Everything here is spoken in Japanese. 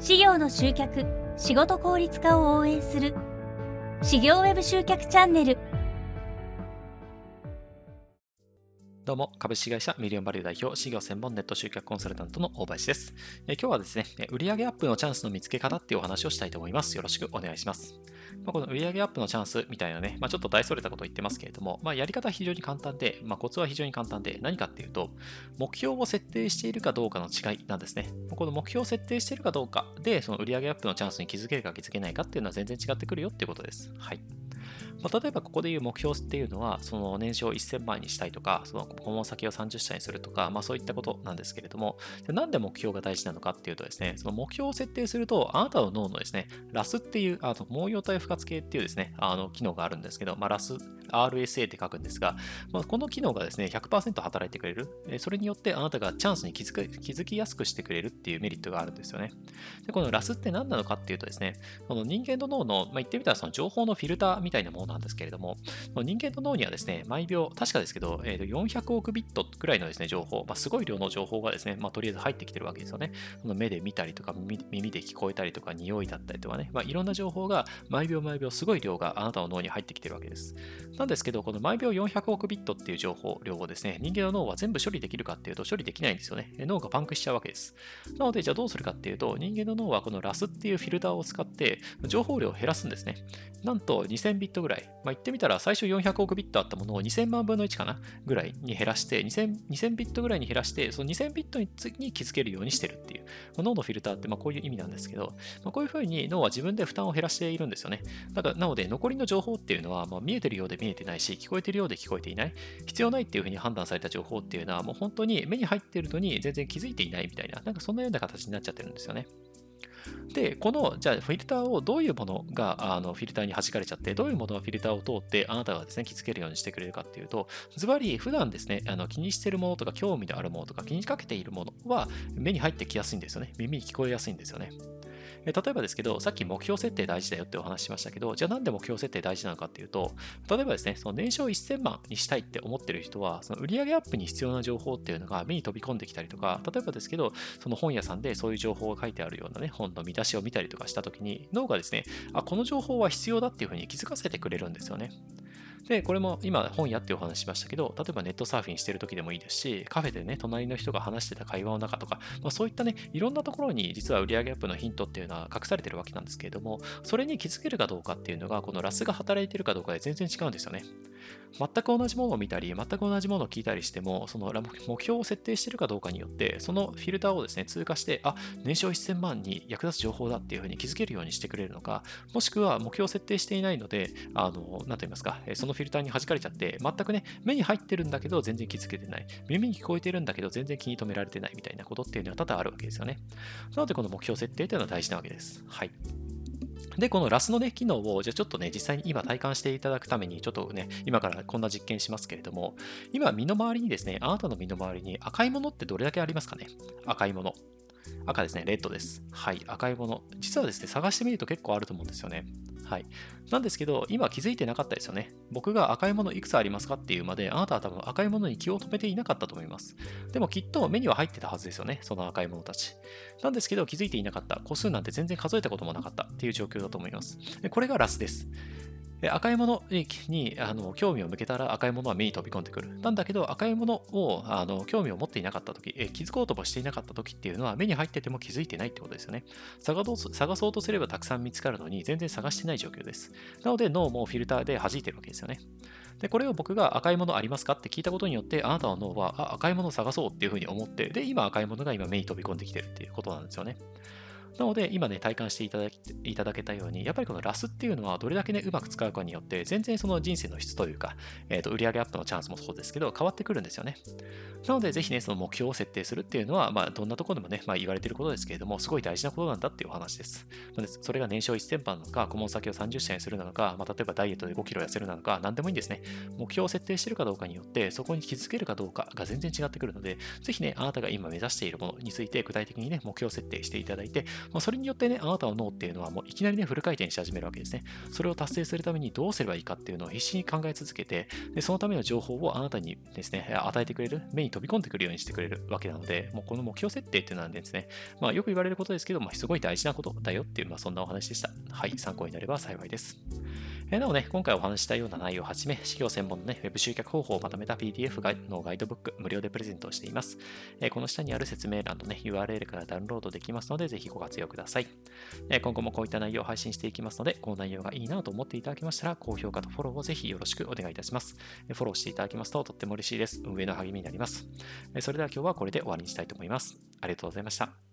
事業の集客仕事効率化を応援する。事業ウェブ集客チャンネル。どうも、株式会社ミリオンバリュー代表、事業専門ネット集客コンサルタントの大林です。え今日はですね、売上アップのチャンスの見つけ方っていうお話をしたいと思います。よろしくお願いします。まあ、この売上アップのチャンスみたいなね、まあ、ちょっと大それたことを言ってますけれども、まあ、やり方は非常に簡単で、まあ、コツは非常に簡単で、何かっていうと、目標を設定しているかどうかの違いなんですね。この目標を設定しているかどうかで、その売上アップのチャンスに気づけるか気づけないかっていうのは全然違ってくるよっていうことです。はい。まあ、例えばここでいう目標っていうのは、その年商1000万にしたいとか、その顧問先を30社にするとか、まあそういったことなんですけれども、なんで目標が大事なのかっていうとですね、その目標を設定すると、あなたの脳のですね、ラスっていう、あの、毛様体不活系っていうですね、あの、機能があるんですけど、まあラス、RSA って書くんですが、まあ、この機能がですね、100%働いてくれる。それによってあなたがチャンスに気づく気づきやすくしてくれるっていうメリットがあるんですよね。で、このラスって何なのかっていうとですね、この人間の脳の、まあ、言ってみたらその情報のフィルターみたいなものなんですけれども、人間の脳にはですね、毎秒、確かですけど、えー、と400億ビットくらいのですね、情報、まあ、すごい量の情報がですね、まあ、とりあえず入ってきてるわけですよね。目で見たりとか耳、耳で聞こえたりとか、匂いだったりとかね、まあ、いろんな情報が毎秒毎秒すごい量があなたの脳に入ってきてるわけです。なんですけど、この毎秒400億ビットっていう情報量をですね、人間の脳は全部処理できるかっていうと処理できないんですよね。脳がパンクしちゃうわけです。なので、じゃあどうするかっていうと、人間の脳はこのラスっていうフィルターを使って情報量を減らすんですね。なんと2000ビットぐらい。まあ、言ってみたら最初400億ビットあったものを2000万分の1かな？ぐらいに減らして、2000, 2000ビットぐらいに減らして、その2000ビットに気づけるようにしてるっていうま。脳のフィルターってまあこういう意味なんですけど、まあ、こういうふうに脳は自分で負担を減らしているんですよね。だからなので残りの情報っていうのはまあ見えてるようで見えてないし、聞こえてるようで聞こえていない。必要ないっていうふうに判断された情報っていうのはもう本当に目に入っているのに全然気づいていないみたいな、なんかそんなような形になっちゃってるんですよね。で、この、じゃあフィルターをどういうものがあのフィルターに弾かれちゃって、どういうものがフィルターを通ってあなたがですね、気づけるようにしてくれるかっていうと、ズバリ普段ですね、あの気にしてるものとか興味のあるものとか気にかけているものは目に入ってきやすいんですよね。耳に聞こえやすいんですよね。え例えばですけど、さっき目標設定大事だよってお話ししましたけど、じゃあなんで目標設定大事なのかっていうと、例えばですね、その年商1000万にしたいって思ってる人は、その売上アップに必要な情報っていうのが目に飛び込んできたりとか、例えばですけど、その本屋さんでそういう情報が書いてあるようなね、本の見出しを見たりとかしたときに、脳がですね、あ、この情報は必要だっていうふうに気づかせてくれるんですよね。で、これも今本屋ってお話ししましたけど、例えばネットサーフィンしてる時でもいいですし、カフェでね、隣の人が話してた会話の中とか、まあ、そういったね、いろんなところに実は売上アップのヒントっていうのは隠されてるわけなんですけれども、それに気づけるかどうかっていうのが、このラスが働いてるかどうかで全然違うんですよね。全く同じものを見たり、全く同じものを聞いたりしても、その目標を設定してるかどうかによって、そのフィルターをですね、通過して、あ、年商1000万に役立つ情報だっていうふうに気づけるようにしてくれるのか、もしくは目標を設定していないので、あの、なんと言いますか、そののフィルターに弾かれちゃって、全くね、目に入ってるんだけど全然気づけてない。耳に聞こえてるんだけど全然気に留められてないみたいなことっていうのは多々あるわけですよね。なので、この目標設定というのは大事なわけです。はい。で、このラスのね、機能を、じゃあちょっとね、実際に今体感していただくために、ちょっとね、今からこんな実験しますけれども、今、身の回りにですね、あなたの身の回りに赤いものってどれだけありますかね？赤いもの。赤ですね、レッドです。はい、赤いもの。実はですね、探してみると結構あると思うんですよね。はい。なんですけど、今気づいてなかったですよね。僕が赤いものいくつありますかっていうまで、あなたは多分赤いものに気を止めていなかったと思います。でもきっと目には入ってたはずですよね、その赤いものたち。なんですけど、気づいていなかった。個数なんて全然数えたこともなかったっていう状況だと思います。これがラスです。赤いものにあの興味を向けたら赤いものは目に飛び込んでくる。なんだけど赤いものをあの興味を持っていなかったとき、気づこうともしていなかったときっていうのは目に入ってても気づいてないってことですよね。探そうとすればたくさん見つかるのに全然探してない状況です。なので脳もフィルターで弾いてるわけですよね。で、これを僕が赤いものありますかって聞いたことによって、あなたの脳はあ赤いものを探そうっていうふうに思って、で、今赤いものが今目に飛び込んできてるっていうことなんですよね。なので、今ね、体感していただいただけたように、やっぱりこのラスっていうのは、どれだけね、うまく使うかによって、全然その人生の質というか、えっ、ー、と、売上アップのチャンスもそうですけど、変わってくるんですよね。なので、ぜひね、その目標を設定するっていうのは、まあ、どんなところでもね、まあ、言われてることですけれども、すごい大事なことなんだっていうお話です。それが年商1000万なのか、顧問先を30社にするなのか、まあ、例えばダイエットで5キロ痩せるなのか、何でもいいんですね。目標を設定してるかどうかによって、そこに気づけるかどうかが全然違ってくるので、ぜひね、あなたが今目指しているものについて、具体的にね、目標設定していただいて、まあ、それによってね、あなたの脳っていうのはもういきなりね、フル回転し始めるわけですね。それを達成するためにどうすればいいかっていうのを必死に考え続けて、でそのための情報をあなたにですね、与えてくれる、目に飛び込んでくるようにしてくれるわけなので、もうこの目標設定っていうのはですね、まあ、よく言われることですけど、まあ、すごい大事なことだよっていう、まあ、そんなお話でした。はい、参考になれば幸いです。えなおね、今回お話したような内容をはじめ、事業専門のね、ウェブ集客方法をまとめた PDF のガイドブック、無料でプレゼントをしています。えこの下にある説明欄のね、URL からダウンロードできますので、ぜひご活用ください。え今後もこういった内容を配信していきますので、この内容がいいなと思っていただけましたら、高評価とフォローをぜひよろしくお願いいたします。フォローしていただきますととっても嬉しいです。運営の励みになります。それでは今日はこれで終わりにしたいと思います。ありがとうございました。